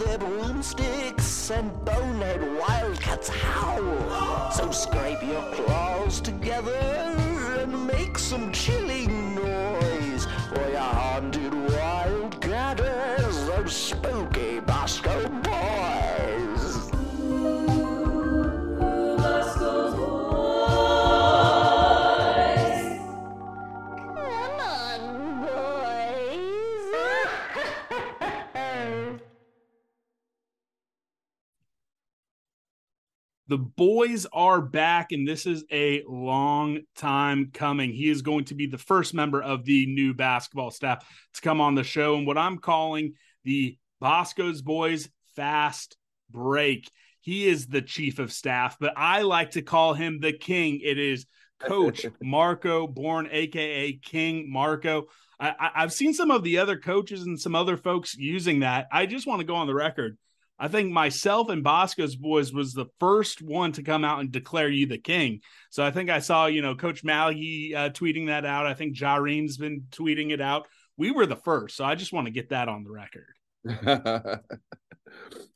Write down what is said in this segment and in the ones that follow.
Their broomsticks and bonehead wildcats howl. So scrape your claws together and make some chilling noise for your haunted wildcatters, those spooky Boscoe boys. The boys are back, and this is a long time coming. He is going to be the first member of the new basketball staff to come on the show, and what I'm calling the Boscoe's Boys Fast Break. He is the chief of staff, but I like to call him the king. It is Coach Marco Borne, aka King Marco. I, I've seen some of the other coaches and some other folks using that. I just want to go on the record. I think myself and Boscoe's boys was the first one to come out and declare you the king. So I think I saw, you know, Coach Maggie uh, tweeting that out. I think Jareem's been tweeting it out. We were the first. So I just want to get that on the record.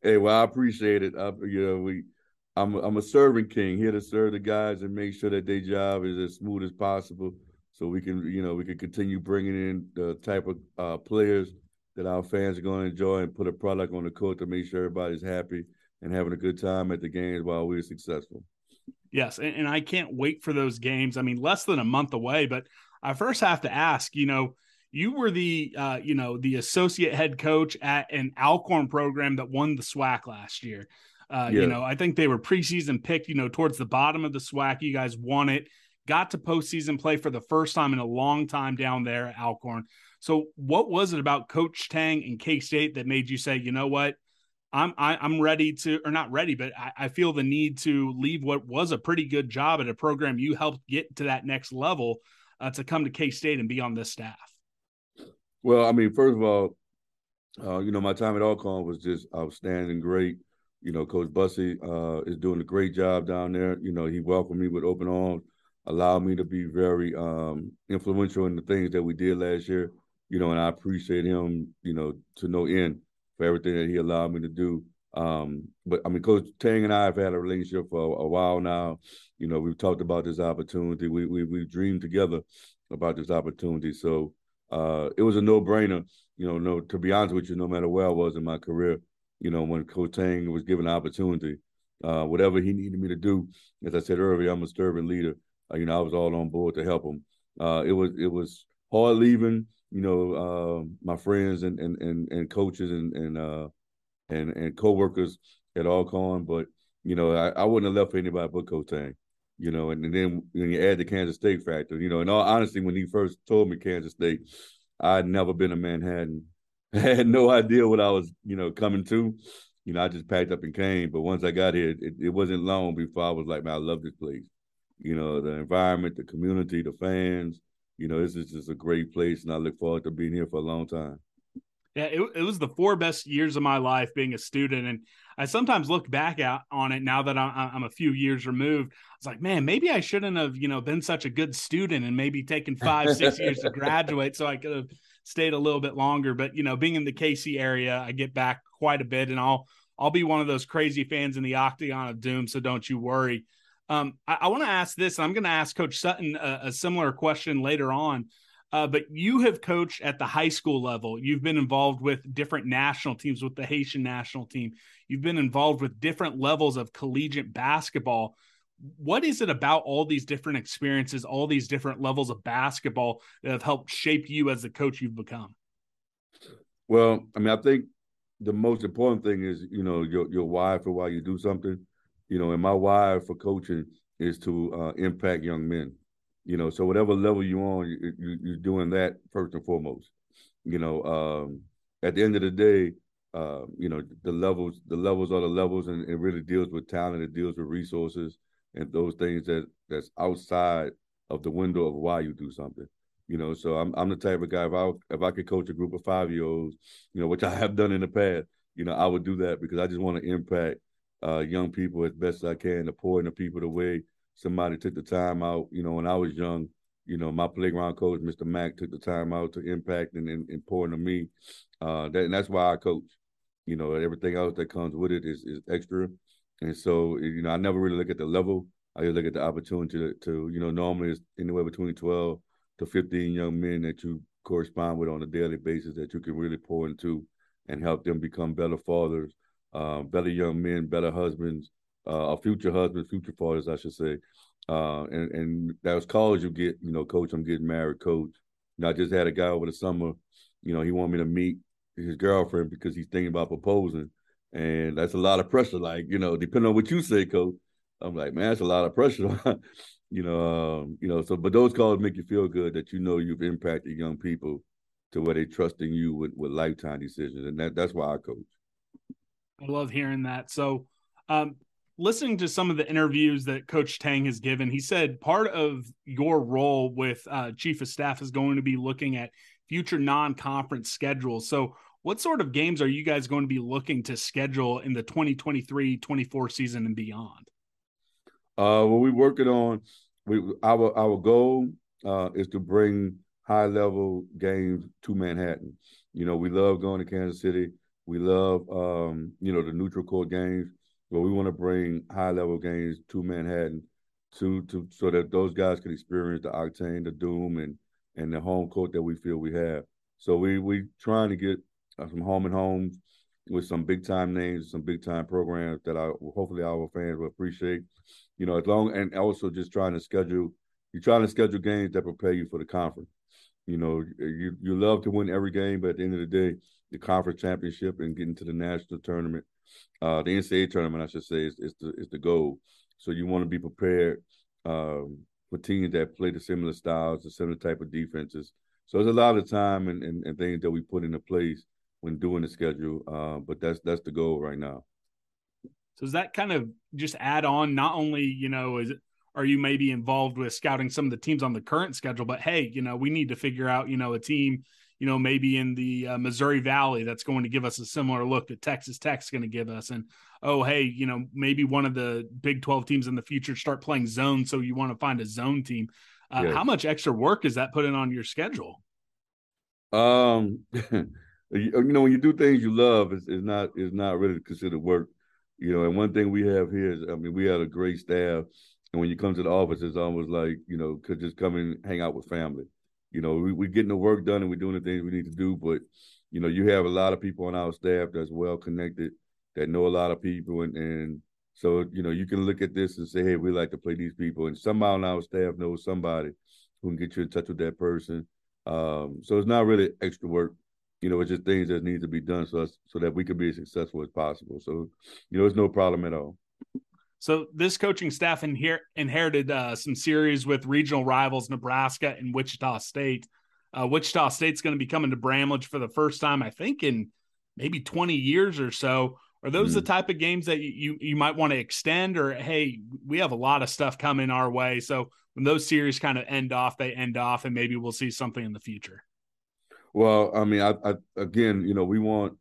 hey, well, I appreciate it. I, you know, we, I'm, I'm a servant king here to serve the guys and make sure that their job is as smooth as possible, so we can, you know, we can continue bringing in the type of uh, players that our fans are going to enjoy and put a product on the court to make sure everybody's happy and having a good time at the games while we're successful. Yes, and, and I can't wait for those games. I mean, less than a month away, but I first have to ask, you know, you were the uh, you know, the associate head coach at an Alcorn program that won the SWAC last year. Uh, Yeah. you know, I think they were preseason picked, you know, towards the bottom of the SWAC. You guys won it, got to postseason play for the first time in a long time down there at Alcorn. So, what was it about Coach Tang and K State that made you say, you know what, I'm I, I'm ready to, or not ready, but I, I feel the need to leave what was a pretty good job at a program you helped get to that next level uh, to come to K State and be on this staff. Well, I mean, first of all, uh, you know, my time at Alcorn was just outstanding, great. You know, Coach Bussie uh, is doing a great job down there. You know, he welcomed me with open arms, allowed me to be very um, influential in the things that we did last year. You know, and I appreciate him, you know, to no end for everything that he allowed me to do. Um, but I mean, Coach Tang and I have had a relationship for a, a while now. You know, we've talked about this opportunity. We we we've dreamed together about this opportunity. So uh, it was a no brainer. You know, no to be honest with you, no matter where I was in my career, you know, when Coach Tang was given the opportunity, uh, whatever he needed me to do, as I said earlier, I'm a servant leader. Uh, you know, I was all on board to help him. Uh, it was it was hard leaving. You know, uh, my friends and and and, and coaches and and uh, and and coworkers at Alcorn, but you know, I, I wouldn't have left for anybody but Coach Tang. You know, and, and then when you add the Kansas State factor, you know, in all honesty, when he first told me Kansas State, I'd never been to Manhattan. I had no idea what I was, you know, coming to. You know, I just packed up and came. But once I got here, it, it wasn't long before I was like, man, I love this place. You know, the environment, the community, the fans. You know, this is just a great place, and I look forward to being here for a long time. Yeah, it, it was the four best years of my life being a student. And I sometimes look back out on it now that I'm, I'm a few years removed. I was like, man, maybe I shouldn't have, you know, been such a good student and maybe taken five, six years to graduate so I could have stayed a little bit longer. But, you know, being in the KC area, I get back quite a bit and I'll I'll be one of those crazy fans in the Octagon of Doom, so don't you worry. Um, I, I want to ask this. I'm going to ask Coach Sutton a, a, similar question later on. Uh, but you have coached at the high school level. You've been involved with different national teams, with the Haitian national team. You've been involved with different levels of collegiate basketball. What is it about all these different experiences, all these different levels of basketball that have helped shape you as the coach you've become? Well, I mean, I think the most important thing is, you know, your your why for why you do something. You know, and my why for coaching is to uh, impact young men you know, so whatever level you're on, you, you're doing that first and foremost. You know, um, at the end of the day, uh, you know, the levels, the levels are the levels, and it really deals with talent. It deals with resources and those things that that's outside of the window of why you do something. You know, so I'm I'm the type of guy if I if I could coach a group of five year olds, you know, which I have done in the past, you know, I would do that because I just want to impact uh, young people as best I can to pour into people the way somebody took the time out. You know, when I was young, you know, my playground coach, Mr. Mack, took the time out to impact and, and, and pour into me. Uh, that, and that's why I coach. You know, everything else that comes with it is, is extra. And so, you know, I never really look at the level. I just look at the opportunity to, to, you know, normally it's anywhere between 12 to 15 young men that you correspond with on a daily basis that you can really pour into and help them become better fathers, uh, better young men, better husbands, uh, future husbands, future fathers, I should say. Uh, and and those calls you get, you know, coach, I'm getting married, coach. You I just had a guy over the summer, you know, he wanted me to meet his girlfriend because he's thinking about proposing. And that's a lot of pressure. Like, you know, depending on what you say, coach, I'm like, man, that's a lot of pressure. you know, um, you know, so but those calls make you feel good that you know you've impacted young people to where they trust in you with, with lifetime decisions. And that that's why I coach. I love hearing that. So um, listening to some of the interviews that Coach Tang has given, he said part of your role with uh, Chief of Staff is going to be looking at future non conference schedules. So, what sort of games are you guys going to be looking to schedule in the 2023 24 season and beyond? Uh, well, we're working on we our our goal uh, is to bring high level games to Manhattan. You know, we love going to Kansas City. We love um, you know the neutral court games but we want to bring high level games to Manhattan to to so that those guys can experience the octane, the doom, and and the home court that we feel we have. So we we trying to get uh, some home and homes with some big time names, some big time programs that I hopefully our fans will appreciate. You know, as long and also just trying to schedule. You're trying to schedule games that prepare you for the conference. You know, you you love to win every game, but at the end of the day, the conference championship and getting to the national tournament uh, the NCAA tournament, I should say, is, is the is the goal. So you want to be prepared um, for teams that play the similar styles, the similar type of defenses. So there's a lot of time and, and, and things that we put into place when doing the schedule. Uh, but that's that's the goal right now. So does that kind of just add on? Not only you know is it, are you maybe involved with scouting some of the teams on the current schedule, but hey, you know we need to figure out you know a team you know, maybe in the uh, Missouri Valley that's going to give us a similar look that Texas Tech's going to give us. And oh, hey, you know, maybe one of the Big 12 teams in the future start playing zone. So you want to find a zone team. Uh, yes. How much extra work is that putting on your schedule? Um, you know, when you do things you love, it's, it's not it's not really considered work. You know, and one thing we have here is, I mean, we had a great staff, and when you come to the office, it's almost like you know, could just come and hang out with family you know, we, we're getting the work done and we're doing the things we need to do. But, you know, you have a lot of people on our staff that's well connected, that know a lot of people. And, and so, you know, you can look at this and say, hey, we like to play these people. And somehow on our staff knows somebody who can get you in touch with that person. Um, so it's not really extra work. You know, it's just things that need to be done so so that we can be as successful as possible. So, you know, it's no problem at all. So this coaching staff inher- inherited uh, some series with regional rivals Nebraska and Wichita State. Uh, Wichita State's going to be coming to Bramlage for the first time, I think, in maybe 20 years or so. Are those mm. the type of games that you you might want to extend, or hey, we have a lot of stuff coming our way, so when those series kind of end off, they end off, and maybe we'll see something in the future. Well, I mean, I, I again, you know, we want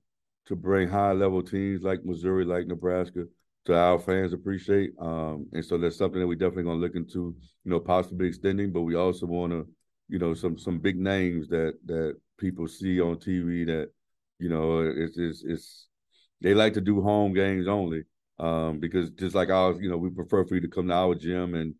to bring high level teams like Missouri, like Nebraska to our fans appreciate. Um, and so that's something that we definitely gonna look into, you know, possibly extending, but we also wanna, you know, some some big names that that people see on TV that, you know, it's it's, it's they like to do home games only um, because just like ours, you know, we prefer for you to come to our gym and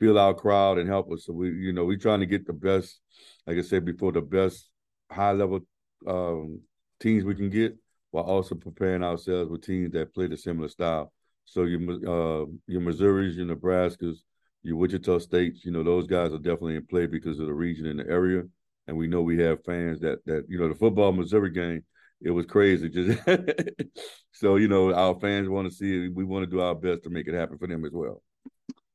feel our crowd and help us. So we, you know, we trying to get the best, like I said before, the best high level um, teams we can get, while also preparing ourselves with teams that play the similar style. So your uh, your Missouris, your Nebraskas, your Wichita States, you know, those guys are definitely in play because of the region and the area, and we know we have fans that that you know the football Missouri game. It was crazy, just so you know our fans want to see it. We want to do our best to make it happen for them as well.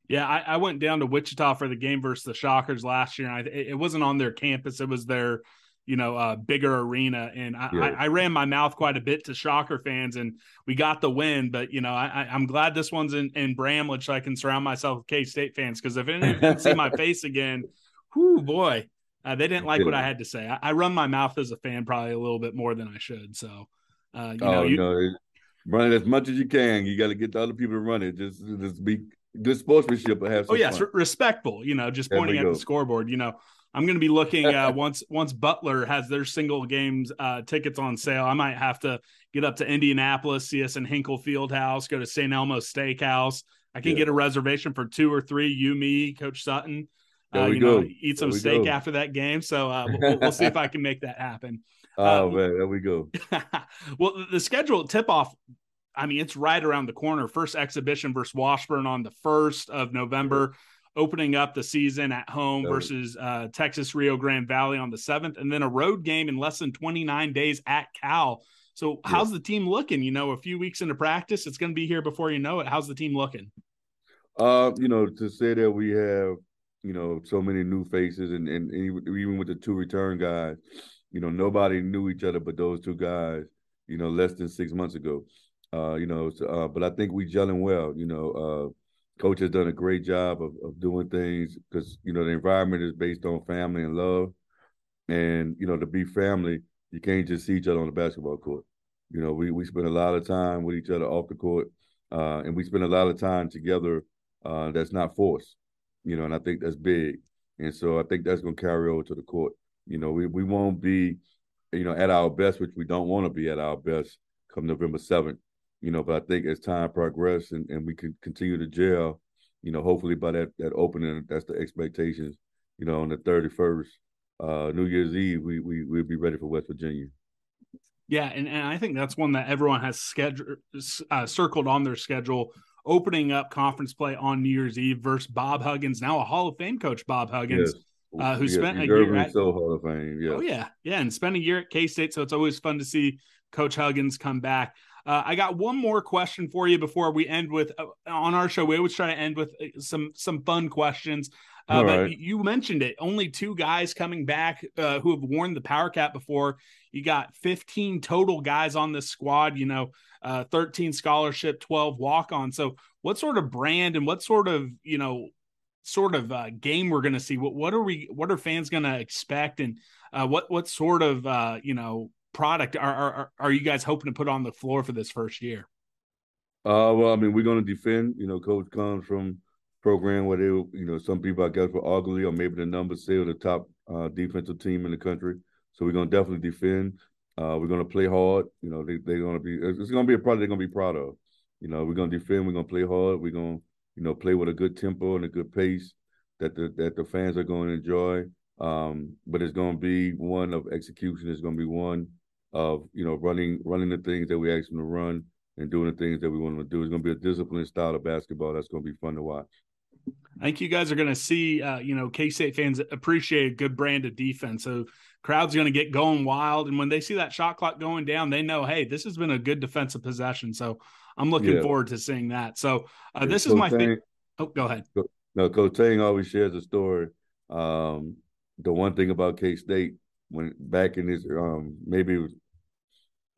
Yeah, I, I, went down to Wichita for the game versus the Shockers last year. And I, it wasn't on their campus; it was their, you know, uh, bigger arena. And I, yeah. I, I, ran my mouth quite a bit to Shocker fans, and we got the win. But you know, I, am glad this one's in, in Bramlage, so I can surround myself with K State fans. Because if anyone can see my face again, whoo boy, uh, they didn't like what I had to say. I, run my mouth as a fan probably a little bit more than I should. So, uh, you oh, know, you, no, run it as much as you can. You got to get the other people to run it. Just, just be good sportsmanship, but have. oh yes, fun. respectful. You know, just pointing at the scoreboard. You know, I'm going to be looking uh, once once Butler has their single games uh, tickets on sale. I might have to get up to Indianapolis, see us in Hinkle Fieldhouse, go to St. Elmo Steakhouse. I can yeah. get a reservation for two or three. You, me, Coach Sutton. Uh, you go. know, eat some steak go. after that game. So uh, we'll, we'll, see if I can make that happen. Oh uh, man, there we go. well, the schedule tip off I mean, it's right around the corner. First exhibition versus Washburn on the 1st of November, opening up the season at home versus uh, Texas Rio Grande Valley on the 7th, and then a road game in less than 29 days at Cal. So, how's the team looking? You know, a few weeks into practice, it's going to be here before you know it. How's the team looking? Uh, you know, to say that we have, you know, so many new faces, and, and even with the two return guys, you know, nobody knew each other but those two guys, you know, less than six months ago. Uh, you know, so, uh, but I think we gelling well. You know, uh, coach has done a great job of, of doing things because you know the environment is based on family and love, and you know to be family, you can't just see each other on the basketball court. You know, we we spend a lot of time with each other off the court, uh, and we spend a lot of time together. Uh, that's not forced. You know, and I think that's big, and so I think that's going to carry over to the court. You know, we we won't be, you know, at our best, which we don't want to be at our best come November seventh you know, but I think as time progresses and, and we can continue to gel, you know, hopefully by that that opening, that's the expectations, you know, on the 31st, uh, New Year's Eve, we we we'll be ready for West Virginia. Yeah, and, and I think that's one that everyone has scheduled uh, circled on their schedule. Opening up conference play on New Year's Eve versus Bob Huggins, now a Hall of Fame coach, Bob Huggins, yes. uh, who spent a year at so Hall of Fame. Yeah. Oh yeah, yeah, and spent a year at K State, so it's always fun to see Coach Huggins come back. Uh, I got one more question for you before we end with uh, on our show. We always try to end with uh, some some fun questions. Uh, but right. you mentioned it. Only two guys coming back uh, who have worn the Powercat before. You got 15 total guys on this squad. You know, uh, 13 scholarship, 12 walk on. So, what sort of brand and what sort of you know sort of uh, game we're going to see? What what are we? What are fans going to expect? And uh, what what sort of uh, you know product are, are are you guys hoping to put on the floor for this first year? Uh, well, I mean, we're going to defend. You know, coach comes from program where they, you know, some people I guess were ugly or maybe the numbers say they're the top uh, defensive team in the country. So we're going to definitely defend. Uh, we're going to play hard. You know, they, they're going to be. It's going to be a product they're going to be proud of. You know, we're going to defend. We're going to play hard. We're going to, you know, play with a good tempo and a good pace that the that the fans are going to enjoy. Um, but it's going to be one of execution. It's going to be one of you know running running the things that we ask them to run and doing the things that we want them to do. It's going to be a disciplined style of basketball that's going to be fun to watch. I think you guys are going to see, uh, you know, K State fans appreciate a good brand of defense. So crowd's going to get going wild, and when they see that shot clock going down, they know, hey, this has been a good defensive possession. So I'm looking yeah. forward to seeing that. So uh, this is my. Tang, oh, go ahead. No, Coach Tang always shares a story. Um, the one thing about K State when back in his um, maybe it was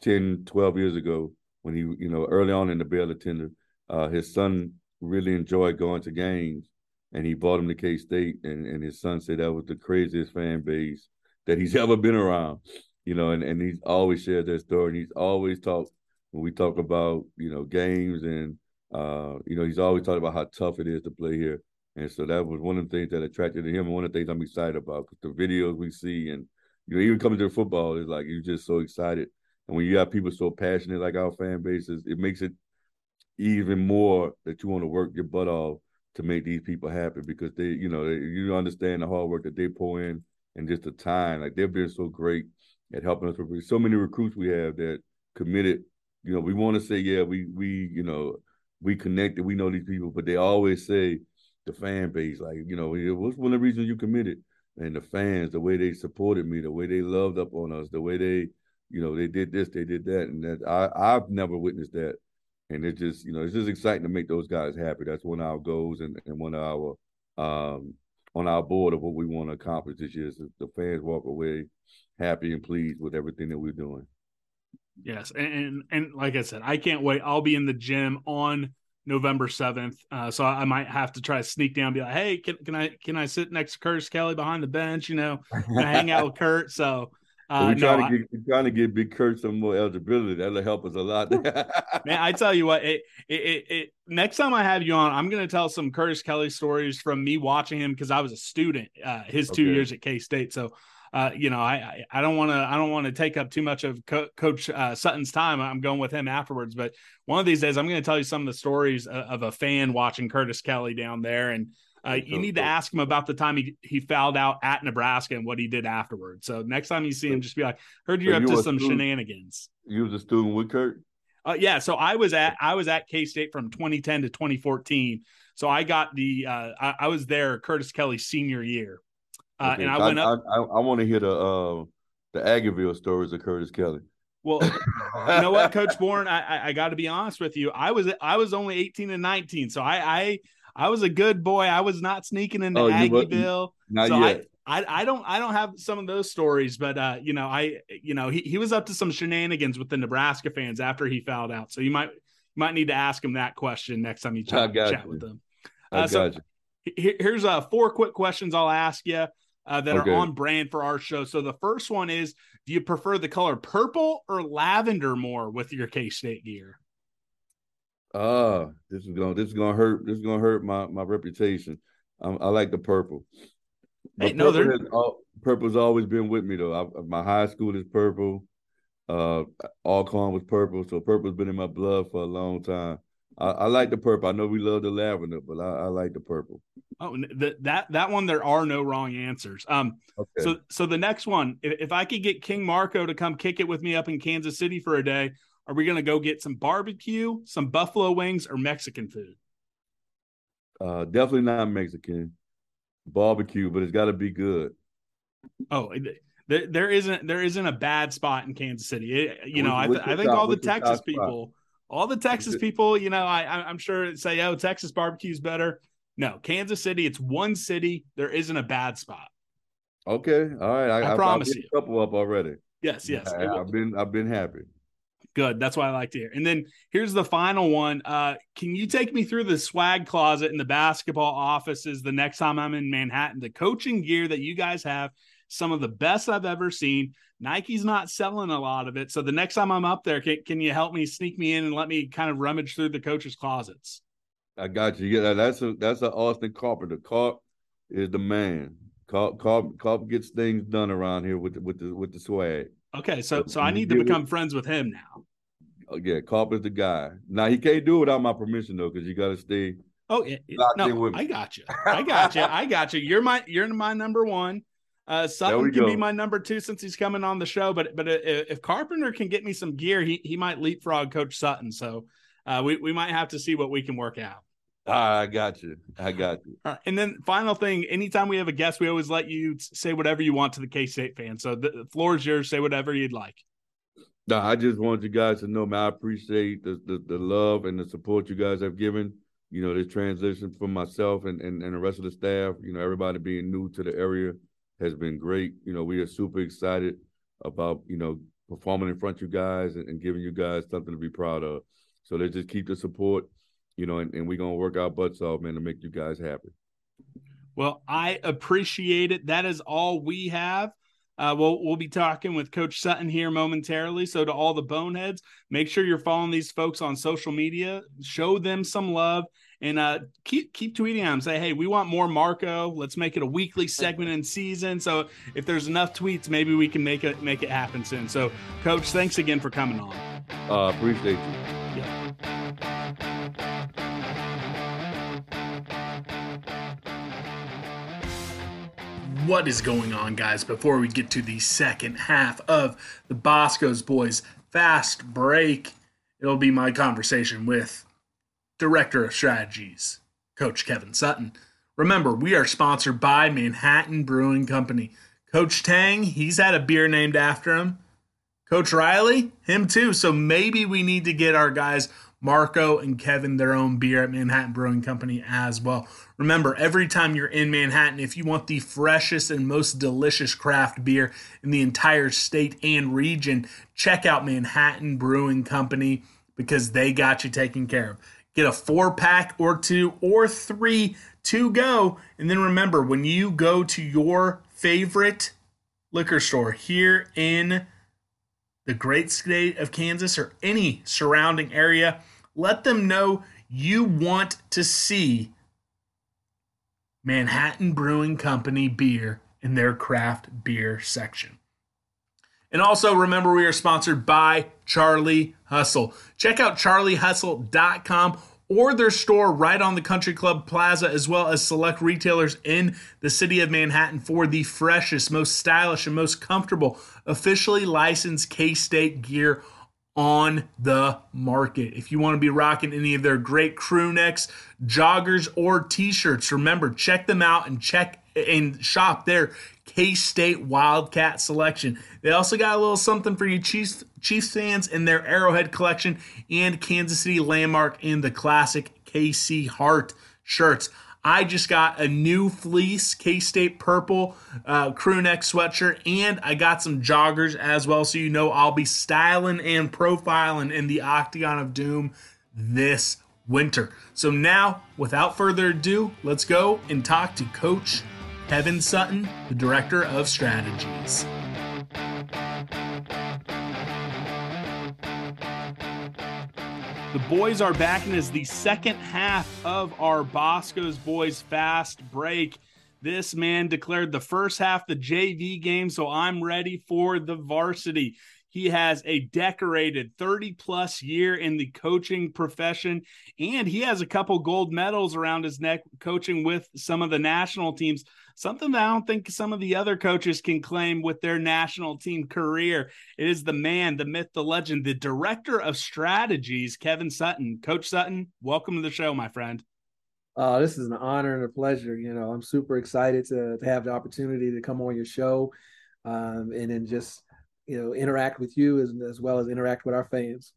10, 12 years ago when he, you know, early on in the Baylor tenure, uh, his son really enjoyed going to games and he brought him to K State and, and his son said that was the craziest fan base that he's ever been around. You know, and, and he's always shared that story and he's always talked when we talk about, you know, games and uh, you know, he's always talked about how tough it is to play here. And so that was one of the things that attracted to him one of the things I'm excited about because the videos we see and you know, even coming to football is like you're just so excited And when you have people so passionate like our fan bases, it makes it even more that you want to work your butt off to make these people happy because they, you know, they, you understand the hard work that they pour in and just the time. Like they've been so great at helping us. With so many recruits we have that committed. You know, we want to say, yeah, we we you know we connected, we know these people, but they always say the fan base, like you know, what's one of the reasons you committed? And the fans, the way they supported me, the way they loved up on us, the way they, you know, they did this, they did that, and that I I've never witnessed that and it just you know it's just exciting to make those guys happy. That's one of our goals and, and one of our um, on our board of what we want to accomplish this year is the fans walk away happy and pleased with everything that we're doing. Yes, and, and and, like I said, I can't wait. I'll be in the gym on November seventh, uh, so I might have to try to sneak down, be like, "Hey, can, can I can I sit next to Curtis Kelly behind the bench? You know, hang out with Kurt?" So uh, we're, trying no, to get, we're trying to get Big Kurt some more eligibility. That'll help us a lot. Man, I tell you what, it, it, it, it, next time I have you on, I'm going to tell some Curtis Kelly stories from me watching him because I was a student uh, his two okay. years at K State. So, uh, you know, I I don't want to I don't want to take up too much of Co- Coach uh, Sutton's time. I'm going with him afterwards, but one of these days I'm going to tell you some of the stories of, of a fan watching Curtis Kelly down there and uh, you need to ask him about the time he, he fouled out at Nebraska and what he did afterwards. So next time you see him, just be like, "Heard you're so up you to some student, shenanigans." You was a student with Kurt. Uh, yeah, so I was at I was at K State from 2010 to 2014. So I got the uh, I, I was there Curtis Kelly senior year, uh, okay. and I, I went up. I, I want to hear the uh, the Aggieville stories of Curtis Kelly. Well, you know what, Coach Borne, I, I, I got to be honest with you. I was I was only 18 and 19, so I I I was a good boy. I was not sneaking into oh, Aggieville. Not so yet. I, I, I don't I don't have some of those stories, but uh, you know, I you know, he, he was up to some shenanigans with the Nebraska fans after he fouled out. So you might you might need to ask him that question next time you chat, chat you. with them. Uh, so here's uh four quick questions I'll ask you uh, that okay. are on brand for our show. So the first one is do you prefer the color purple or lavender more with your K State gear? Ah, this is gonna this is gonna hurt. This is gonna hurt my my reputation. Um, I like the purple. Hey, no, purple has, all, purple's always been with me though. I, my high school is purple. Uh, Alcorn was purple, so purple's been in my blood for a long time. I, I like the purple. I know we love the lavender, but I, I like the purple. Oh, the, that that one, there are no wrong answers. Um, okay. so so the next one, if, if I could get King Marco to come kick it with me up in Kansas City for a day, are we going to go get some barbecue, some buffalo wings, or Mexican food? Uh, definitely not Mexican barbecue, but it's got to be good. Oh, there, there isn't there isn't a bad spot in Kansas City. It, you know, I, th- I think all the Texas people, all the Texas people, you know, I I'm sure say, oh, Texas barbecue is better. No, Kansas City, it's one city. There isn't a bad spot. Okay, all right. I, I, I promise you. A couple up already. Yes, yes. I, have been I've been happy. Good. That's what I like to hear. And then here's the final one. Uh, can you take me through the swag closet in the basketball offices the next time I'm in Manhattan? The coaching gear that you guys have, some of the best I've ever seen. Nike's not selling a lot of it. So the next time I'm up there, can, can you help me sneak me in and let me kind of rummage through the coaches' closets? I got you. Yeah, that's a that's an Austin Carpenter. Carp is the man. Carp, Carp, Carp gets things done around here with the, with the with the swag. Okay, so so I need to become friends with him now. Oh, yeah, Carpenter's the guy. Now he can't do it without my permission though, because you got to stay. Oh, yeah, no, I got you. I got you. I got you. You're my you're my number one. Uh, Sutton can go. be my number two since he's coming on the show. But but if Carpenter can get me some gear, he he might leapfrog Coach Sutton. So uh, we we might have to see what we can work out. Ah, I got you. I got you. Uh, and then final thing, anytime we have a guest, we always let you say whatever you want to the K State fan. So the floor is yours. Say whatever you'd like. No, I just want you guys to know, man, I appreciate the, the, the love and the support you guys have given. You know, this transition from myself and, and, and the rest of the staff, you know, everybody being new to the area has been great. You know, we are super excited about, you know, performing in front of you guys and, and giving you guys something to be proud of. So let's just keep the support you know, and, and we're gonna work our butts off, man, to make you guys happy. Well, I appreciate it. That is all we have. Uh, we'll we'll be talking with Coach Sutton here momentarily. So to all the boneheads, make sure you're following these folks on social media. Show them some love and uh, keep keep tweeting them. Say, hey, we want more Marco. Let's make it a weekly segment in season. So if there's enough tweets, maybe we can make it make it happen soon. So, Coach, thanks again for coming on. Uh, appreciate you. What is going on, guys? Before we get to the second half of the Boscoe's Boys Fast Break, it'll be my conversation with Director of Strategies, Coach Kevin Sutton. Remember, we are sponsored by Manhattan Brewing Company. Coach Tang, he's had a beer named after him. Coach Riley, him too. So maybe we need to get our guys Marco and Kevin their own beer at Manhattan Brewing Company as well. Remember, every time you're in Manhattan, if you want the freshest and most delicious craft beer in the entire state and region, check out Manhattan Brewing Company because they got you taken care of. Get a four pack or two or three to go. And then remember, when you go to your favorite liquor store here in the great state of Kansas or any surrounding area, let them know you want to see Manhattan Brewing Company beer in their craft beer section. And also remember, we are sponsored by Charlie Hustle. Check out charliehustle.com or their store right on the Country Club Plaza, as well as select retailers in the city of Manhattan for the freshest, most stylish, and most comfortable officially licensed K State gear on the market. If you want to be rocking any of their great crew necks, joggers, or t shirts, remember, check them out and check and shop their K State Wildcat selection. They also got a little something for you Chiefs, Chiefs fans in their Arrowhead collection and Kansas City Landmark in the classic KC Heart shirts. I just got a new fleece K State purple uh, crew neck sweatshirt, and I got some joggers as well. So you know I'll be styling and profiling in the Octagon of Doom this winter. So now, without further ado, let's go and talk to Coach Kevin Sutton, the Director of Strategies. The boys are back, and is the second half of our Boscoe's Boys Fast Break. This man declared the first half the JV game, so I'm ready for the varsity. He has a decorated 30 plus year in the coaching profession, and he has a couple gold medals around his neck coaching with some of the national teams something that I don't think some of the other coaches can claim with their national team career. It is the man, the myth, the legend, the director of strategies, Kevin Sutton. Coach Sutton, welcome to the show, my friend. Uh, this is an honor and a pleasure. You know, I'm super excited to, to have the opportunity to come on your show um, and then just, you know, interact with you as, as well as interact with our fans.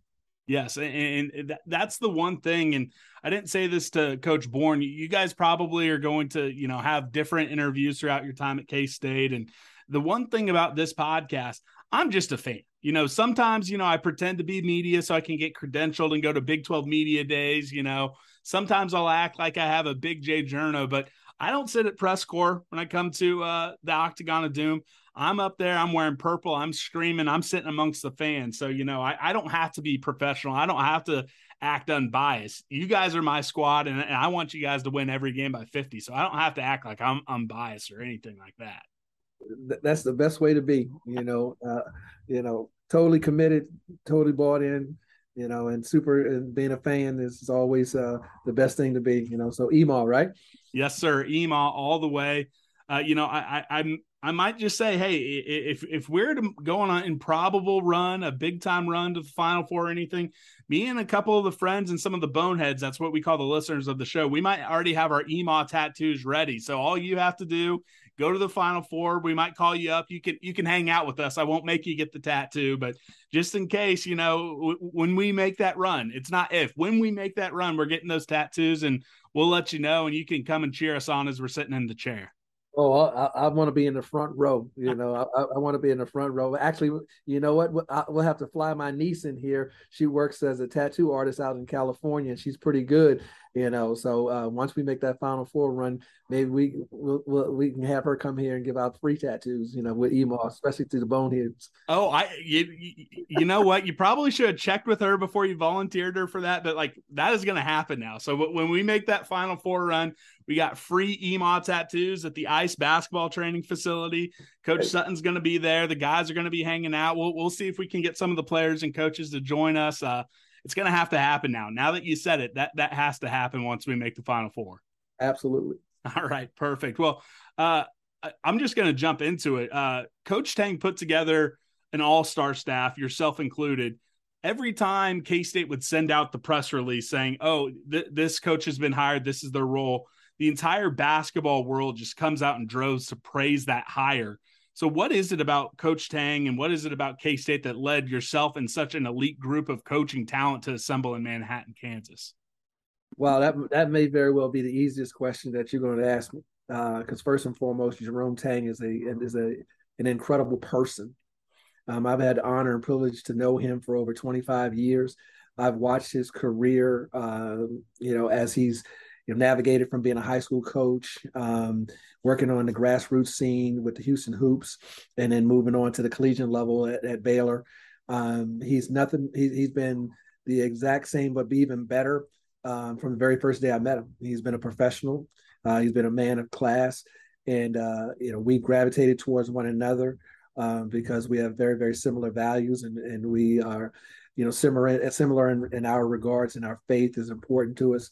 Yes, and, that's the one thing. And I didn't say this to Coach Borne. You guys probably are going to, you know, have different interviews throughout your time at K State. And the one thing about this podcast, I'm just a fan. You know, sometimes, you know, I pretend to be media so I can get credentialed and go to Big 12 media days. You know, sometimes I'll act like I have a big J journo, but I don't sit at press corps when I come to uh, the Octagon of Doom. I'm up there, I'm wearing purple, I'm screaming, I'm sitting amongst the fans. So, you know, I, I don't have to be professional. I don't have to act unbiased. You guys are my squad, and, and I want you guys to win every game by 50. So I don't have to act like I'm unbiased or anything like that. That's the best way to be, you know, uh, you know, totally committed, totally bought in, you know, and super and being a fan is, always uh, the best thing to be, you know. So EMAW, right? Yes, sir. EMAW all the way. Uh, you know, I, I, I'm I might just say, hey, if if we're to go on an improbable run, a big time run to the Final Four or anything, me and a couple of the friends and some of the boneheads, that's what we call the listeners of the show, we might already have our EMAW tattoos ready. So all you have to do, go to the Final Four. We might call you up. You can you can hang out with us. I won't make you get the tattoo, but just in case, you know, w- when we make that run, it's not if. When we make that run, we're getting those tattoos, and we'll let you know, and you can come and cheer us on as we're sitting in the chair. Oh, I, I want to be in the front row. You know, I, I want to be in the front row. Actually, you know what? We'll have to fly my niece in here. She works as a tattoo artist out in California, and she's pretty good. You know, so uh, once we make that Final Four run, maybe we we'll, we'll, we can have her come here and give out free tattoos. You know, with EMAW, especially to the boneheads. Oh, I you, you know what? You probably should have checked with her before you volunteered her for that. But like that is going to happen now. So when we make that Final Four run, we got free EMAW tattoos at the Ice Basketball Training Facility. Coach Sutton's going to be there. The guys are going to be hanging out. We'll we'll see if we can get some of the players and coaches to join us. Uh, it's going to have to happen now. Now that you said it, that that has to happen once we make the final four. Absolutely. All right, perfect. Well, uh, I'm just going to jump into it. Uh, Coach Tang put together an all-star staff, yourself included. Every time K State would send out the press release saying, "Oh, th- this coach has been hired. This is their role," the entire basketball world just comes out in droves to praise that hire. So, what is it about Coach Tang and what is it about K State that led yourself and such an elite group of coaching talent to assemble in Manhattan, Kansas? Well, that that may very well be the easiest question that you're going to ask me, because uh, first and foremost, Jerome Tang is a is a an incredible person. Um, I've had the honor and privilege to know him for over 25 years. I've watched his career, uh, you know, as he's you know, navigated from being a high school coach, um, working on the grassroots scene with the Houston Hoops, and then moving on to the collegiate level at, at Baylor. Um, he's nothing. He, he's been the exact same, but even better um, from the very first day I met him. He's been a professional. Uh, he's been a man of class, and uh, you know we've gravitated towards one another um, because we have very very similar values, and and we are, you know, similar similar in, in our regards, and our faith is important to us.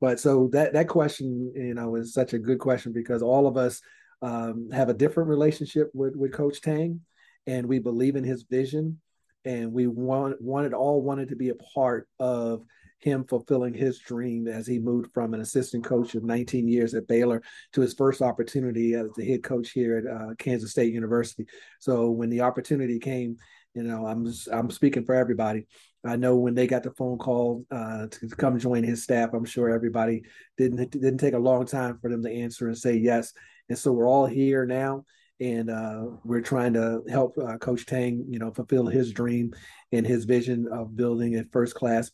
But so that that question, you know, is such a good question because all of us um, have a different relationship with with Coach Tang, and we believe in his vision, and we want wanted all wanted to be a part of him fulfilling his dream as he moved from an assistant coach of 19 years at Baylor to his first opportunity as the head coach here at uh, Kansas State University. So when the opportunity came, you know, I'm I'm speaking for everybody. I know when they got the phone call uh, to come join his staff, I'm sure everybody didn't didn't take a long time for them to answer and say yes. And so we're all here now, and uh, we're trying to help uh, Coach Tang, you know, fulfill his dream and his vision of building a first class,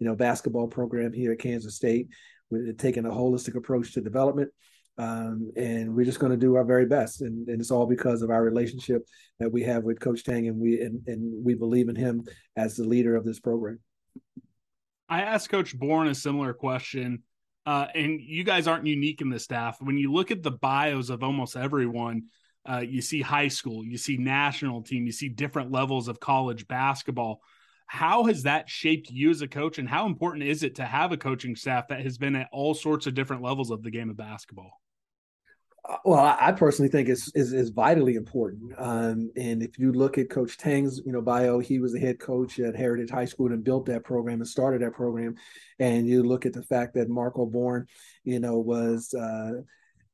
you know, basketball program here at Kansas State. We're taking a holistic approach to development um, and we're just going to do our very best. And, and, it's all because of our relationship that we have with Coach Tang, and we and, and we believe in him as the leader of this program. I asked Coach Borne a similar question, uh, and you guys aren't unique in the staff. When you look at the bios of almost everyone, uh, you see high school, you see national team, you see different levels of college basketball. How has that shaped you as a coach, and how important is it to have a coaching staff that has been at all sorts of different levels of the game of basketball? Well, I personally think it's is, is vitally important. Um, and if you look at Coach Tang's, you know, bio, he was the head coach at Heritage High School and built that program and started that program. And you look at the fact that Marco Borne, you know, was uh,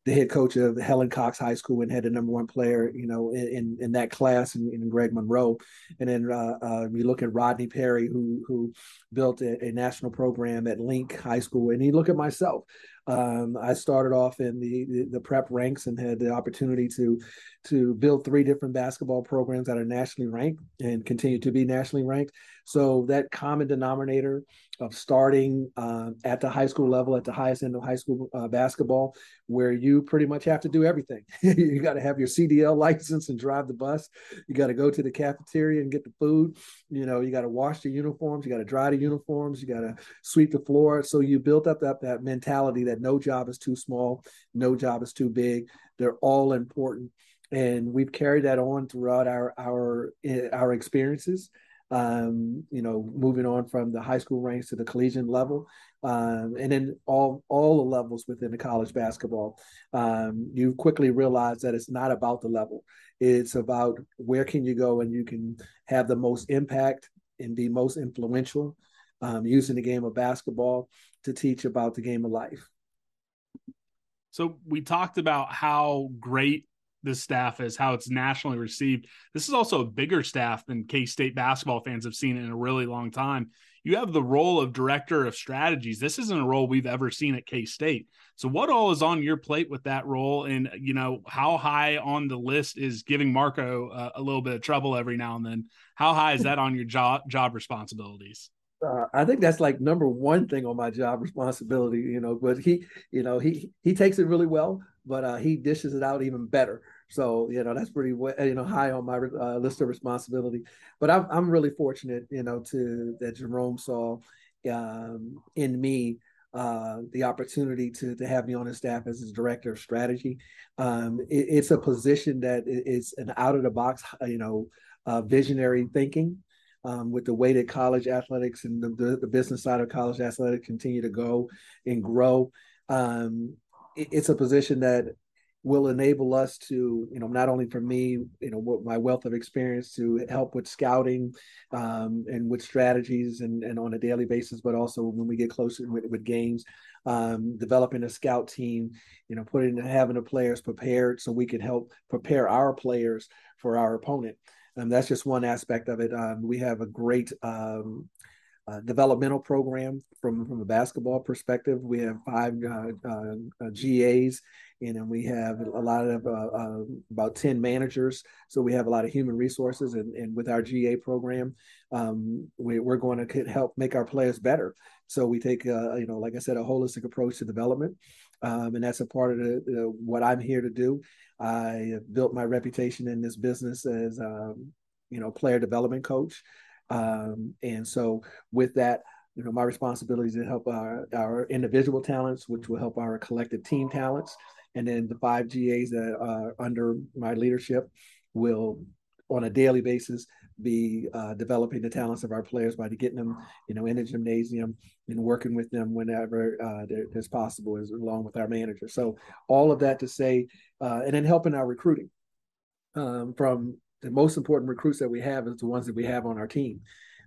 the head coach of Helen Cox High School and had the number one player, you know, in in, that class, and, in Greg Monroe. And then uh, uh, you look at Rodney Perry, who who built a, a, national program at Link High School, and you look at myself. Um, I started off in the, the, prep ranks and had the opportunity to to build three different basketball programs that are nationally ranked and continue to be nationally ranked. So that common denominator of starting uh, at the high school level, at the highest end of high school uh, basketball, where you pretty much have to do everything. you got to have your CDL license and drive the bus. You got to go to the cafeteria and get the food. You know, you got to wash the uniforms. You got to dry the uniforms. You got to sweep the floor. So you built up that, that mentality that no job is too small, no job is too big. They're all important. And we've carried that on throughout our our eh, our experiences um, you know, moving on from the high school ranks to the collegiate level, um, and then all all the levels within the college basketball. Um, you quickly realize that it's not about the level; it's about where can you go and you can have the most impact and be most influential um, using the game of basketball to teach about the game of life. So we talked about how great this staff is, how it's nationally received. This is also a bigger staff than K State basketball fans have seen in a really long time. You have the role of director of strategies. This isn't a role we've ever seen at K State. So, what all is on your plate with that role? And, you know, how high on the list is giving Marco uh, a little bit of trouble every now and then? How high is that on your job, job responsibilities? Uh, I think that's like number one thing on my job responsibility, you know. But he, you know, he he takes it really well, but uh, he dishes it out even better. So you know that's pretty you know high on my uh, list of responsibility. But I'm I'm really fortunate, you know, to that Jerome saw um, in me uh, the opportunity to to have me on his staff as his director of strategy. Um, it, it's a position that is an out of the box, you know, uh, visionary thinking um, with the way that college athletics and the, the, business side of college athletics continue to go and grow. Um, it, it's a position that will enable us to, you know, not only for me, you know, my wealth of experience to help with scouting um, and with strategies and, and on a daily basis, but also when we get closer with, with games, um, developing a scout team, you know, putting having the players prepared so we can help prepare our players for our opponent. Um, that's just one aspect of it. Um, we have a great um, uh, developmental program from from a basketball perspective. We have five uh, uh, uh GAs, and we have a lot of uh, uh, about ten managers. So we have a lot of human resources, and, and with our GA program, um, we, are going to help make our players better. So we take, you know, like I said, a holistic approach to development, um, and that's a part of the, the, what I'm here to do. I built my reputation in this business as, um, you know, player development coach. Um, and so with that, you know, my responsibility is to help our, our individual talents, which will help our collective team talents. And then the five GAs that are under my leadership will, on a daily basis, be uh, developing the talents of our players by getting them, you know, in the gymnasium and working with them whenever uh, there's possible, as along with our manager. So all of that to say, uh, and then helping our recruiting. Um, from the most important recruits that we have is the ones that we have on our team.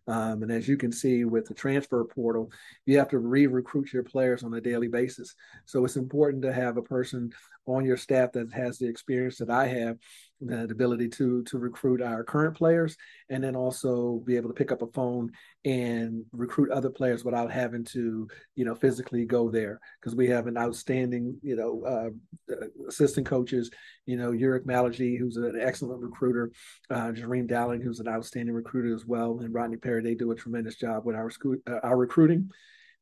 Um, and as you can see with the transfer portal, you have to re-recruit your players on a daily basis. So it's important to have a person on your staff that has the experience that I have, the ability to to recruit our current players, and then also be able to pick up a phone and recruit other players without having to, you know, physically go there. Because we have an outstanding, you know, uh, assistant coaches, you know, Ulric Maligi, who's an excellent recruiter, uh, Jareem Dowling, who's an outstanding recruiter as well, and Rodney Perry. They do a tremendous job with our uh, our recruiting.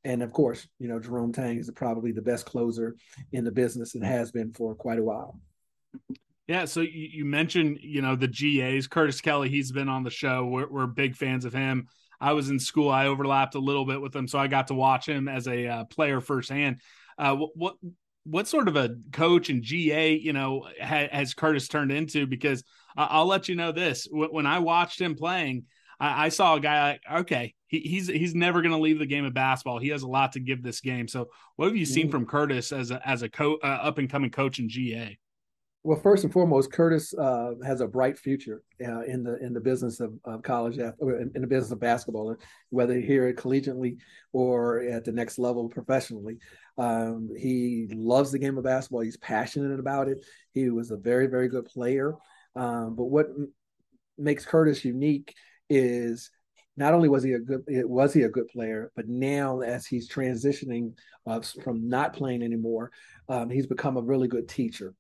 And of course, you know, Jerome Tang is probably the best closer in the business and has been for quite a while. Yeah, so you, you mentioned, you know, the GAs, Curtis Kelly, he's been on the show. We're, we're big fans of him. I was in school, I overlapped a little bit with him, so I got to watch him as a uh, player firsthand. Uh, what, what what sort of a coach and GA, you know, ha, has Curtis turned into? Because I'll let you know this: when I watched him playing, I, I saw a guy like, okay, he, he's he's never going to leave the game of basketball. He has a lot to give this game. So, what have you seen mm-hmm. from Curtis as a as a co- uh, up and coming coach in GA? Well, first and foremost, Curtis uh, has a bright future uh, in the in the business of, of college, in, the business of basketball, whether here collegiately or at the next level professionally. Um, he loves the game of basketball. He's passionate about it. He was a very, very good player. Um, but what m- makes Curtis unique is not only was he a good was he a good player, but now as he's transitioning uh, from not playing anymore, um, he's become a really good teacher.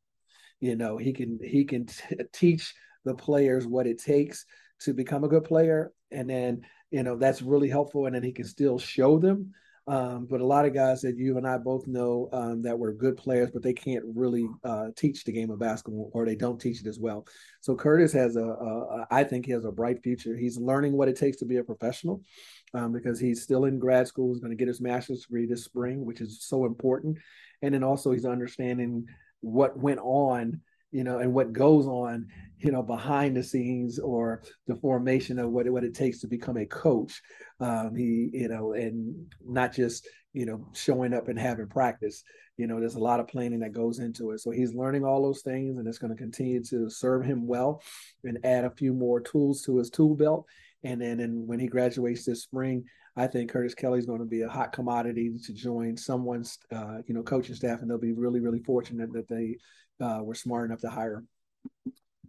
You know, he can he can t- teach the players what it takes to become a good player, and then you know that's really helpful. And then he can still show them um, but a lot of guys that you and I both know um, that were good players, but they can't really uh, teach the game of basketball or they don't teach it as well. So Curtis has a, a, I think he has a bright future. He's learning what it takes to be a professional um, because he's still in grad school. He's going to get his master's degree this spring, which is so important. And then also he's understanding what went on you know, and what goes on, you know, behind the scenes or the formation of what, what it takes to become a coach. Um, he, you know, and not just, you know, showing up and having practice. You know, there's a lot of planning that goes into it. So he's learning all those things and it's going to continue to serve him well and add a few more tools to his tool belt. And then and when he graduates this spring, I think Curtis Kelly is going to be a hot commodity to join someone's, uh, you know, coaching staff, and they'll be really, really fortunate that they uh, were smart enough to hire.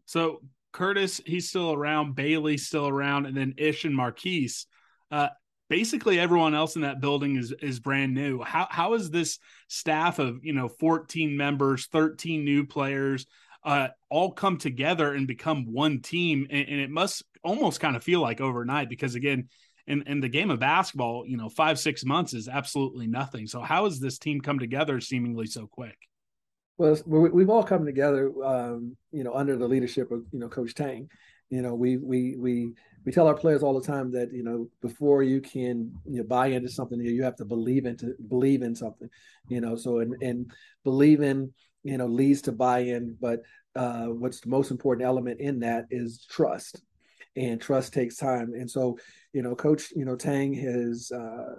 So Curtis, he's still around. Bailey's still around, and then Ish and Marquise. Uh, basically, everyone else in that building is is brand new. How how is this staff of you know 14 members, 13 new players, uh, all come together and become one team? And, and it must almost kind of feel like overnight because again, in, in the game of basketball, you know, five, six months is absolutely nothing. So how has this team come together seemingly so quick? Well, we've all come together, um, you know, under the leadership of, you know, Coach Tang. You know, we we we we tell our players all the time that you know before you can you know, buy into something, you have to believe into believe in something. You know, so and and believe in you know leads to buy-in, but uh, what's the most important element in that is trust, and trust takes time. And so, you know, Coach, you know, Tang has uh,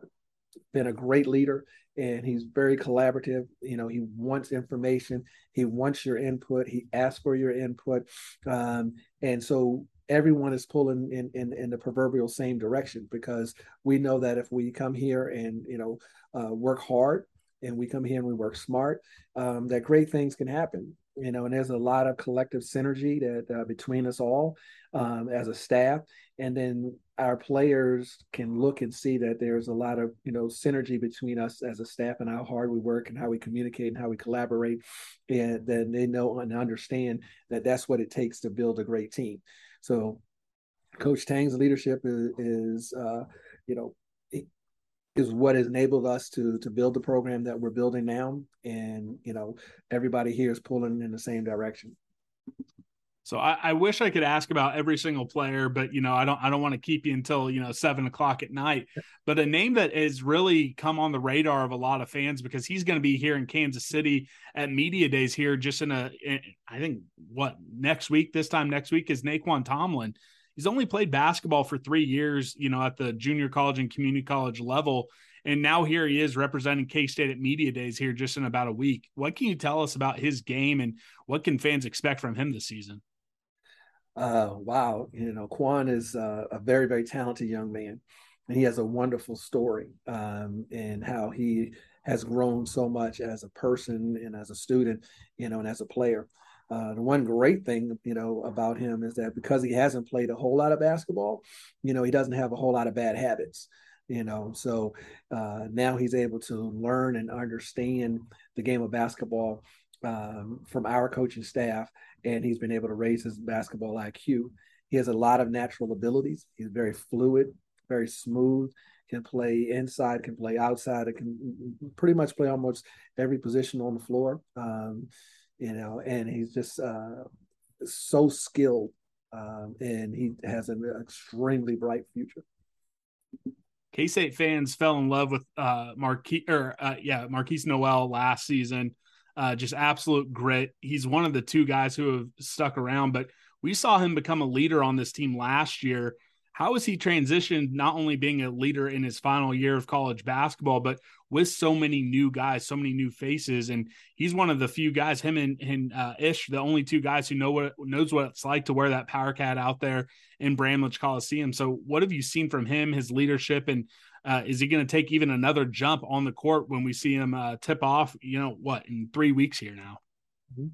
been a great leader and he's very collaborative. You know, he wants information, he wants your input, he asks for your input, um, and so everyone is pulling in, in in the proverbial same direction because we know that if we come here and you know uh, work hard and we come here and we work smart, um, that great things can happen. You know, and there's a lot of collective synergy that uh, between us all um, as a staff, and then our players can look and see that there's a lot of you know synergy between us as a staff and how hard we work and how we communicate and how we collaborate. And then they know and understand that that's what it takes to build a great team. So coach tang's leadership is, is uh, you know is what has enabled us to to build the program that we're building now and you know everybody here is pulling in the same direction so I, I, wish I could ask about every single player, but you know, I don't I don't want to keep you until you know seven o'clock at night. But a name that has really come on the radar of a lot of fans because he's going to be here in Kansas City at media days here just in a in, I think what next week, this time next week is Nae'Qwan Tomlin. He's only played basketball for three years, you know, at the junior college and community college level. And now here he is representing K State at media days here just in about a week. What can you tell us about his game and what can fans expect from him this season? uh, wow, you know, Quan is uh, a very, very talented young man, and he has a wonderful story um, and how he has grown so much as a person and as a student, you know, and as a player. Uh, the one great thing, you know, about him is that because he hasn't played a whole lot of basketball, you know, he doesn't have a whole lot of bad habits you know so uh, now he's able to learn and understand the game of basketball um, from our coaching staff, and he's been able to raise his basketball IQ. He has a lot of natural abilities. He's very fluid, very smooth. Can play inside, can play outside. It can pretty much play almost every position on the floor. Um, you know, and he's just uh, so skilled, um, and he has an extremely bright future. K State fans fell in love with uh, Marquis or uh, yeah Markquis Nowell last season uh, just absolute grit. He's one of the two guys who have stuck around, but we saw him become a leader on this team last year. How has he transitioned, not only being a leader in his final year of college basketball, but with so many new guys, so many new faces, and he's one of the few guys, him and, and uh, Ish, the only two guys who know what knows what it's like to wear that Powercat out there in Bramlage Coliseum. So, what have you seen from him, his leadership, and uh, is he going to take even another jump on the court when we see him uh, tip off? You know what? In three weeks here now. Mm-hmm.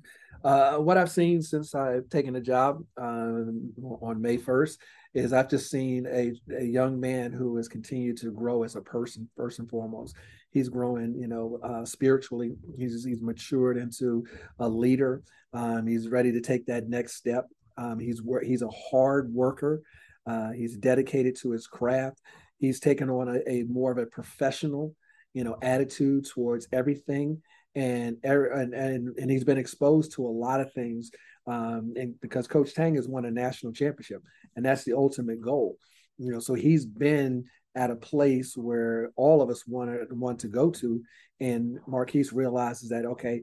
Uh, what I've seen since I've taken the job um, on May 1st is I've just seen a, a young man who has continued to grow as a person, first and foremost. He's growing, you know, uh, spiritually. He's, he's matured into a leader. Um, he's ready to take that next step. Um, he's he's a hard worker. Uh, he's dedicated to his craft he's taken on a, a more of a professional, you know, attitude towards everything, and and and, and he's been exposed to a lot of things. Um, and because Coach Tang has won a national championship, and that's the ultimate goal, you know. So he's been at a place where all of us want to want to go to, and Markquis realizes that okay,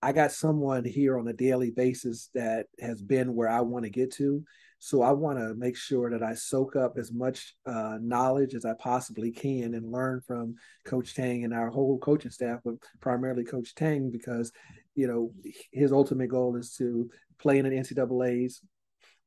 I got someone here on a daily basis that has been where I want to get to. So I want to make sure that I soak up as much uh, knowledge as I possibly can and learn from Coach Tang and our whole coaching staff, but primarily Coach Tang because, you know, his ultimate goal is to play in an NCAA's,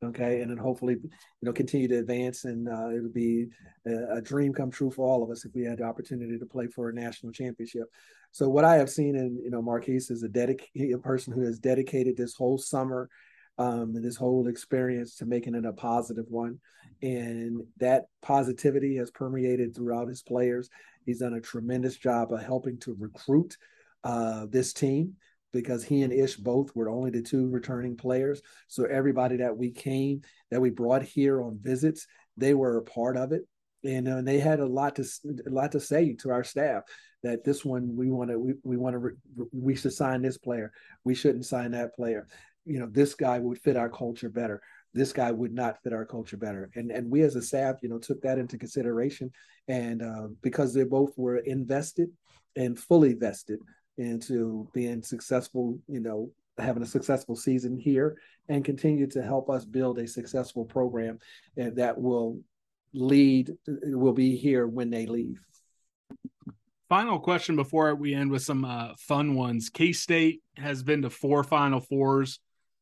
okay, and then hopefully, you know, continue to advance, and uh, it'll be a, a, dream come true for all of us if we had the opportunity to play for a national championship. So what I have seen in, you know, Markquis is a dedicated person who has dedicated this whole summer um, this whole experience to making it a positive one. And that positivity has permeated throughout his players. He's done a tremendous job of helping to recruit uh, this team because he and Ish both were only the two returning players. So everybody that we came, that we brought here on visits, they were a part of it. and, uh, and they had a lot to a lot to say to our staff that this one we want to we, we want to re, we should sign this player. We shouldn't sign that player. You know this guy would fit our culture better. This guy would not fit our culture better. And and we as a staff you know took that into consideration. And uh, because they both were invested and fully vested into being successful you know having a successful season here and continue to help us build a successful program that will lead will be here when they leave final question before we end with some uh, fun ones k-state has been to four final fours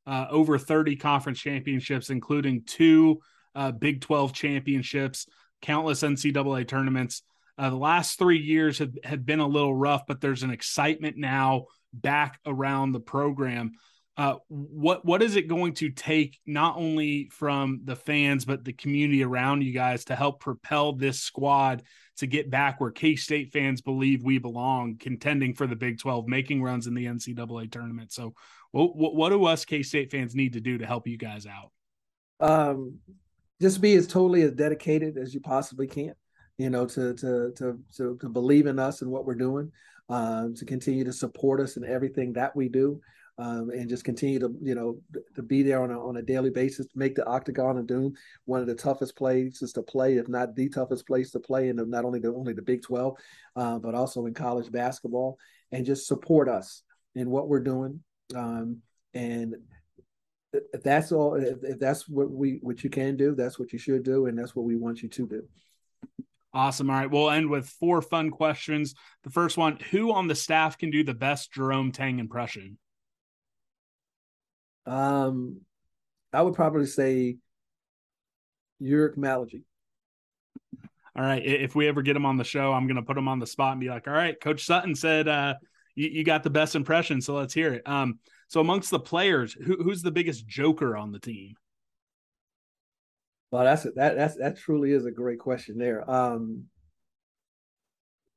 uh, over 30 conference championships, including two uh, Big 12 championships, countless NCAA tournaments. Uh, the last three years have, have been a little rough, but there's an excitement now back around the program. Uh, what what is it going to take not only from the fans but the community around you guys to help propel this squad to get back where K State fans believe we belong, contending for the Big Twelve, making runs in the NCAA tournament? So, what what, do us K State fans need to do to help you guys out? Um, just be as totally as dedicated as you possibly can. You know, to to to to, to believe in us and what we're doing, um, to continue to support us in everything that we do um, and just continue to you know to be there on a, on a daily basis make the octagon of doom one of the toughest places to play if not the toughest place to play the, not only the only the big 12 uh, but also in college basketball and just support us in what we're doing um, and if that's all if that's what we what you can do that's what you should do and that's what we want you to do Awesome. All right. We'll end with four fun questions. The first one Who on the staff can do the best Jerome Tang impression? Um, I would probably say Ulric Maligi. All right. If we ever get him on the show, I'm going to put him on the spot and be like, all right, Coach Sutton said uh, you, you, got the best impression. So let's hear it. Um, so amongst the players, who, who's the biggest joker on the team? Well, that's that that's that truly is a great question there. Um,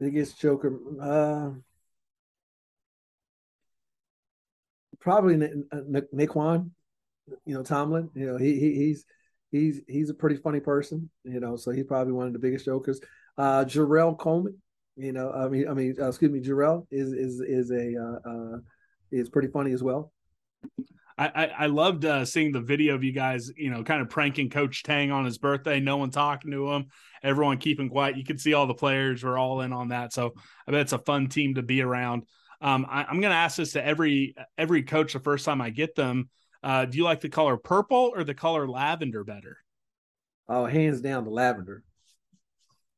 biggest joker, uh, probably Nae'Qwan, you know, Tomlin. You know, he, he he's he's he's a pretty funny person. You know, so he's probably one of the biggest jokers. Uh, Jerrell Coleman. You know, I mean, I mean, uh, excuse me, Jerrell is is is a uh, uh, is pretty funny as well. I, I, I loved uh, seeing the video of you guys, you know, kind of pranking Coach Tang on his birthday. No one talking to him, everyone keeping quiet. You could see all the players were all in on that. So I bet it's a fun team to be around. Um, I, am going to ask this to every every coach the first time I get them. Uh, do you like the color purple or the color lavender better? Oh, hands down, the lavender.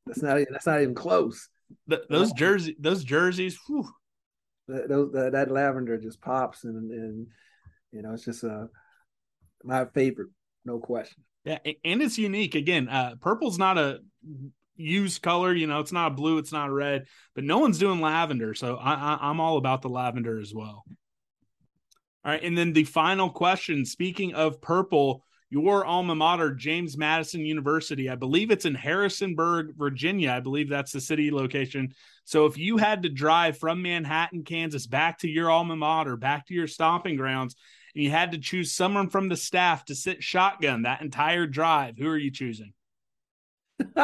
That's not that's not even close. The, those jersey those jerseys, whew. That, those, that, that lavender just pops and and you know it's just a uh, my favorite, no question. Yeah, and it's unique. Again, uh, purple's not a used color. You know, it's not blue, it's not red, but no one's doing lavender. So I, I, am all about the lavender as well. All right. And then the final question speaking of purple, your alma mater, James Madison University, I believe it's in Harrisonburg, Virginia. I believe that's the city location. So if you had to drive from Manhattan, Kansas, back to your alma mater, back to your stomping grounds, and you had to choose someone from the staff to sit shotgun that entire drive, who are you choosing?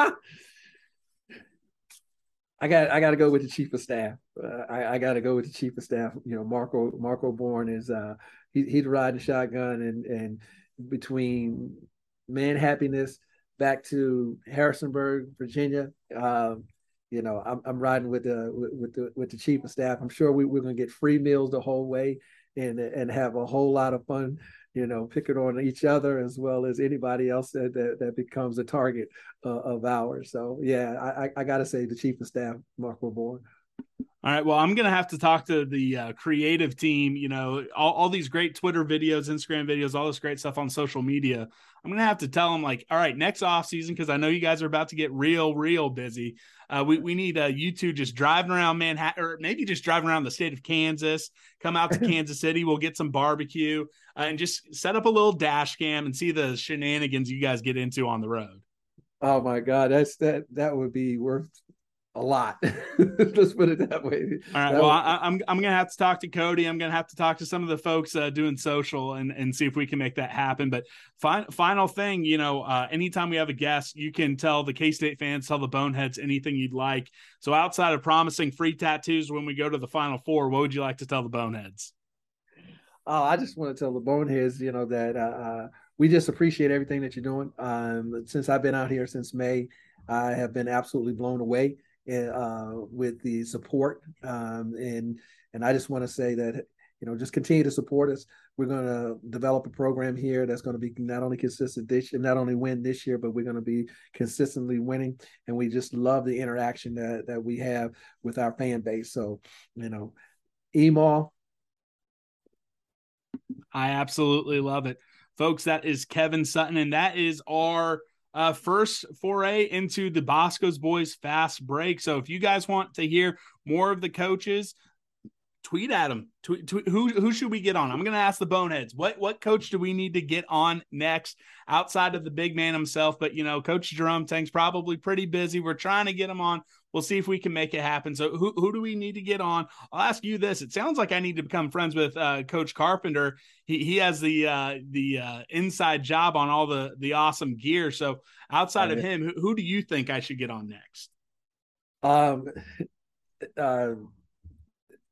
I got I got to go with the chief of staff. Uh, I, I got to go with the chief of staff. You know, Marco Marco Borne is uh, he, he'd ride the shotgun and and between man happiness back to Harrisonburg, Virginia. Um, you know, I'm, I'm riding with the with, with, the with the chief of staff. I'm sure we, we're going to get free meals the whole way and and have a whole lot of fun you know, picking on each other as well as anybody else that that, that becomes a target uh, of ours. So yeah, I, I got to say the chief of staff, Mark Borne. All right. Well, I'm going to have to talk to the uh, creative team. You know, all, all these great Twitter videos, Instagram videos, all this great stuff on social media. I'm going to have to tell them, like, all right, next off season, because I know you guys are about to get real, real busy. Uh, we, we need uh, you two just driving around Manhattan, or maybe just driving around the state of Kansas. Come out to Kansas City. We'll get some barbecue uh, and just set up a little dash cam and see the shenanigans you guys get into on the road. Oh my God, that's that that would be worth a lot. Let's put it that way. All right. That Well, was- I, I'm I'm gonna have to talk to Cody. I'm gonna have to talk to some of the folks uh, doing social and and see if we can make that happen. But fin- final thing, you know, uh, anytime we have a guest, you can tell the K State fans, tell the Boneheads anything you'd like. So outside of promising free tattoos when we go to the Final Four, what would you like to tell the Boneheads? Oh, I just want to tell the boneheads, you know, that uh, uh, we just appreciate everything that you're doing. Um, since I've been out here since May, I have been absolutely blown away uh, with the support, um, and and I just want to say that you know just continue to support us. We're going to develop a program here that's going to be not only consistent this year, not only win this year, but we're going to be consistently winning. And we just love the interaction that that we have with our fan base. So, you know, EMAW, I absolutely love it. Folks, that is Kevin Sutton, and that is our uh, first foray into the Boscoe's Boys fast break. So if you guys want to hear more of the coaches, tweet at them. Tweet, tweet, who who should we get on? I'm going to ask the boneheads. What what coach do we need to get on next outside of the big man himself? But you know, Coach Jerome Tang's probably pretty busy. We're trying to get him on. We'll see if we can make it happen. So who who do we need to get on? I'll ask you this. It sounds like I need to become friends with uh, Coach Carpenter. He he has the uh, the uh, inside job on all the the awesome gear. So outside of him, who, who do you think I should get on next? Um, uh,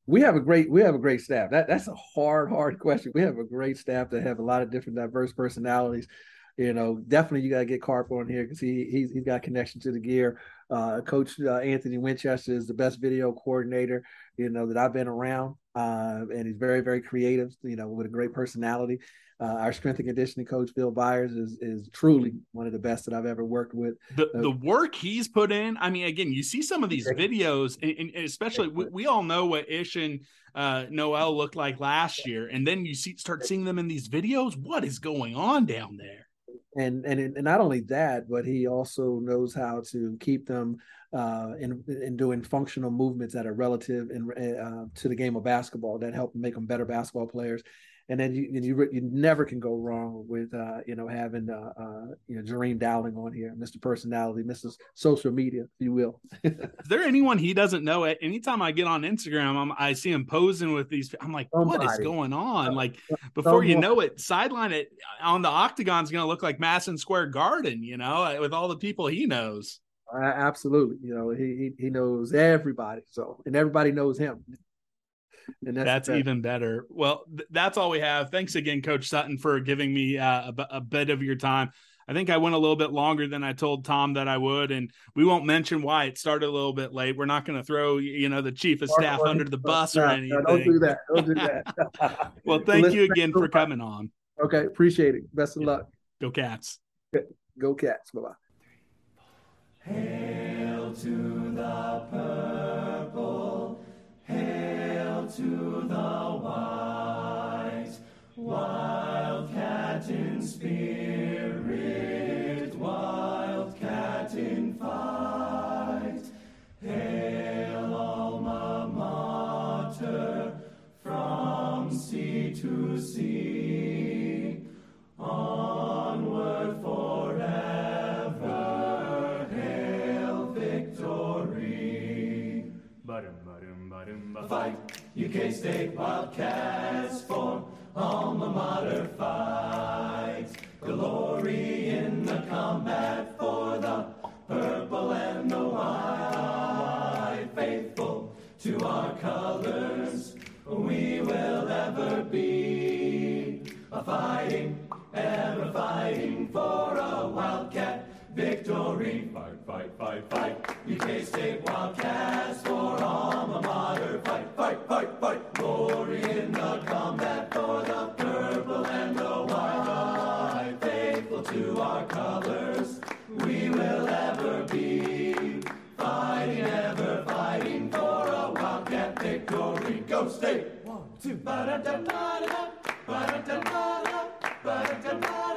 we have a great we have a great staff. That that's a hard hard question. We have a great staff that have a lot of different diverse personalities. You know, definitely you got to get Carp on here because he he's, he's got connection to the gear. Uh, Coach uh, Anthony Winchester is the best video coordinator you know that I've been around, uh, and he's very very creative. You know, with a great personality. Uh, our strength and conditioning coach Bill Byers is is truly one of the best that I've ever worked with. The the work he's put in. I mean, again, you see some of these videos, and, and especially we, we, all know what Ish and uh, Noel looked like last year, and then you see start seeing them in these videos. What is going on down there? and and and not only that, but he also knows how to keep them uh, in in doing functional movements that are relative in, uh, to the game of basketball that help make them better basketball players. And then you you, you never can go wrong with uh, you know having uh, uh, you know Jareem Dowling on here, Mr. Personality, Mrs. Social Media, if you will. is there anyone he doesn't know? Anytime I get on Instagram, I'm, i see him posing with these. I'm like, Somebody. what is going on? Like before you know it, sideline it on the octagon is going to look like Madison Square Garden, you know, with all the people he knows. Absolutely, you know he, he he knows everybody, so and everybody knows him. And that's, that's even better. Well, th- that's all we have. Thanks again, Coach Sutton, for giving me uh, a, a bit of your time. I think I went a little bit longer than I told Tom that I would, and we won't mention why it started a little bit late. We're not going to throw you know the chief of staff under the bus or anything. No, don't do that. Don't do that. well, thank well, you again for coming on. Okay, appreciate it. Best of luck. Go Cats. Go Cats. Bye bye. Hail to the purple. Hail to the white, wildcat in spirit, wildcat in fight. Hail alma mater, from sea to sea, UK State Wildcats for alma mater fight. Glory in the combat for the purple and the white. Faithful to our colors, we will ever be. A fighting, ever fighting for a Wildcat victory. Fight, fight, fight, fight. UK State Wildcats for alma mater. Fight, fight, fight, fight. Glory in the combat for the purple and the white. Faithful to our colors, we will ever be. Fighting, ever fighting for a Wildcat victory. Go State! One, two, ba-da-da-da-da, ba-da-da-da-da, ba-da-da-da-da.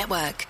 Network.